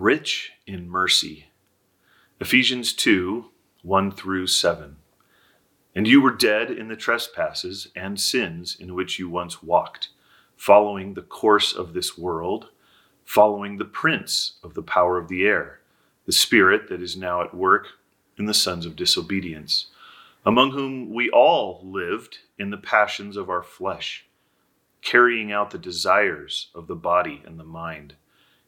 rich in mercy. Ephesians 2 1 through 7. And you were dead in the trespasses and sins in which you once walked, following the course of this world, following the prince of the power of the air, the spirit that is now at work in the sons of disobedience, among whom we all lived in the passions of our flesh, carrying out the desires of the body and the mind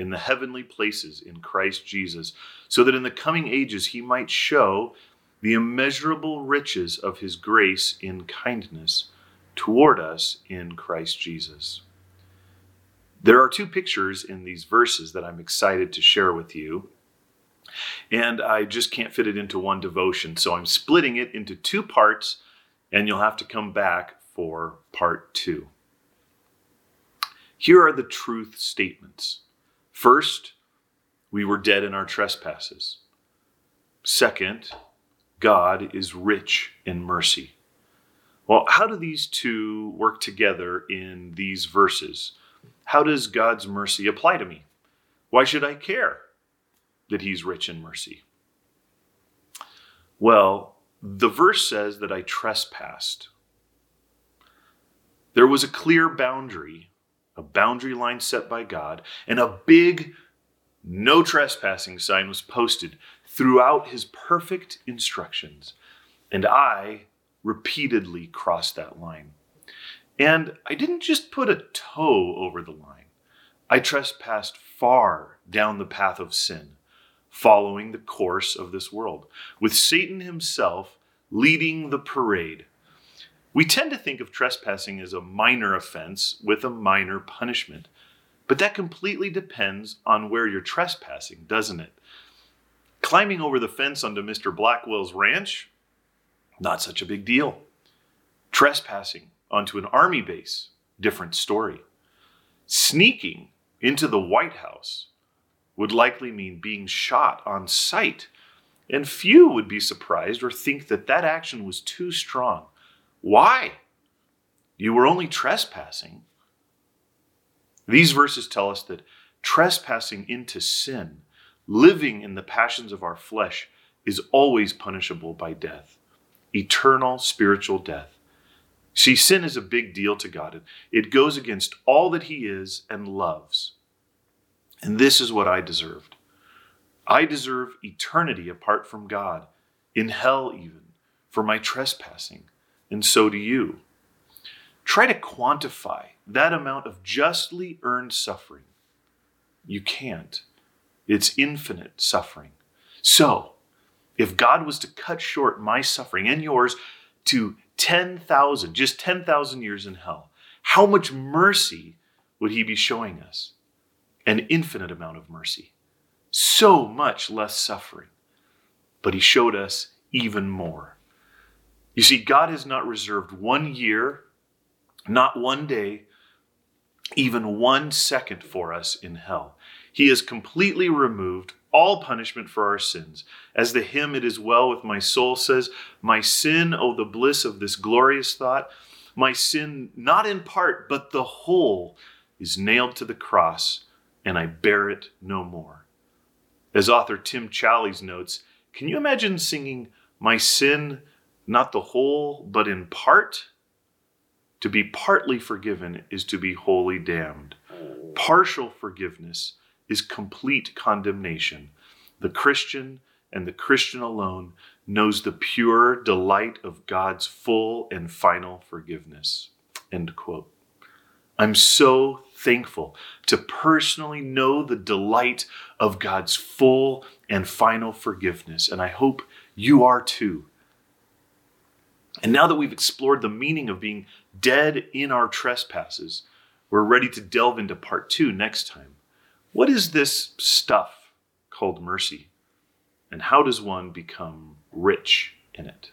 in the heavenly places in Christ Jesus, so that in the coming ages he might show the immeasurable riches of his grace in kindness toward us in Christ Jesus. There are two pictures in these verses that I'm excited to share with you. And I just can't fit it into one devotion. So I'm splitting it into two parts, and you'll have to come back for part two. Here are the truth statements First, we were dead in our trespasses. Second, God is rich in mercy. Well, how do these two work together in these verses? How does God's mercy apply to me? Why should I care that He's rich in mercy? Well, the verse says that I trespassed. There was a clear boundary a boundary line set by God, and a big no trespassing sign was posted throughout his perfect instructions. And I repeatedly crossed that line. And I didn't just put a toe over the line, I trespassed far down the path of sin, following the course of this world, with Satan himself leading the parade we tend to think of trespassing as a minor offense with a minor punishment, but that completely depends on where you're trespassing, doesn't it? Climbing over the fence onto Mr. Blackwell's ranch, not such a big deal. Trespassing onto an army base, different story. Sneaking into the White House would likely mean being shot on sight, and few would be surprised or think that that action was too strong. Why? You were only trespassing. These verses tell us that trespassing into sin, living in the passions of our flesh, is always punishable by death, eternal spiritual death. See, sin is a big deal to God. It goes against all that He is and loves. And this is what I deserved. I deserve eternity apart from God, in hell even, for my trespassing and so do you. Try to quantify that amount of justly earned suffering. You can't. It's infinite suffering. So, if God was to cut short my suffering and yours to 10,000, just 10,000 years in hell, how much mercy would he be showing us? An infinite amount of mercy. So much less suffering. But he showed us even more. You see, God has not reserved one year, not one day, even one second for us in hell. He has completely removed all punishment for our sins. As the hymn, It Is Well with My Soul says, My sin, oh, the bliss of this glorious thought, my sin, not in part, but the whole, is nailed to the cross, and I bear it no more. As author Tim Challies notes, can you imagine singing, My sin, not the whole, but in part. To be partly forgiven is to be wholly damned. Partial forgiveness is complete condemnation. The Christian and the Christian alone knows the pure delight of God's full and final forgiveness. End quote. I'm so thankful to personally know the delight of God's full and final forgiveness, and I hope you are too. And now that we've explored the meaning of being dead in our trespasses, we're ready to delve into part two next time. What is this stuff called mercy? And how does one become rich in it?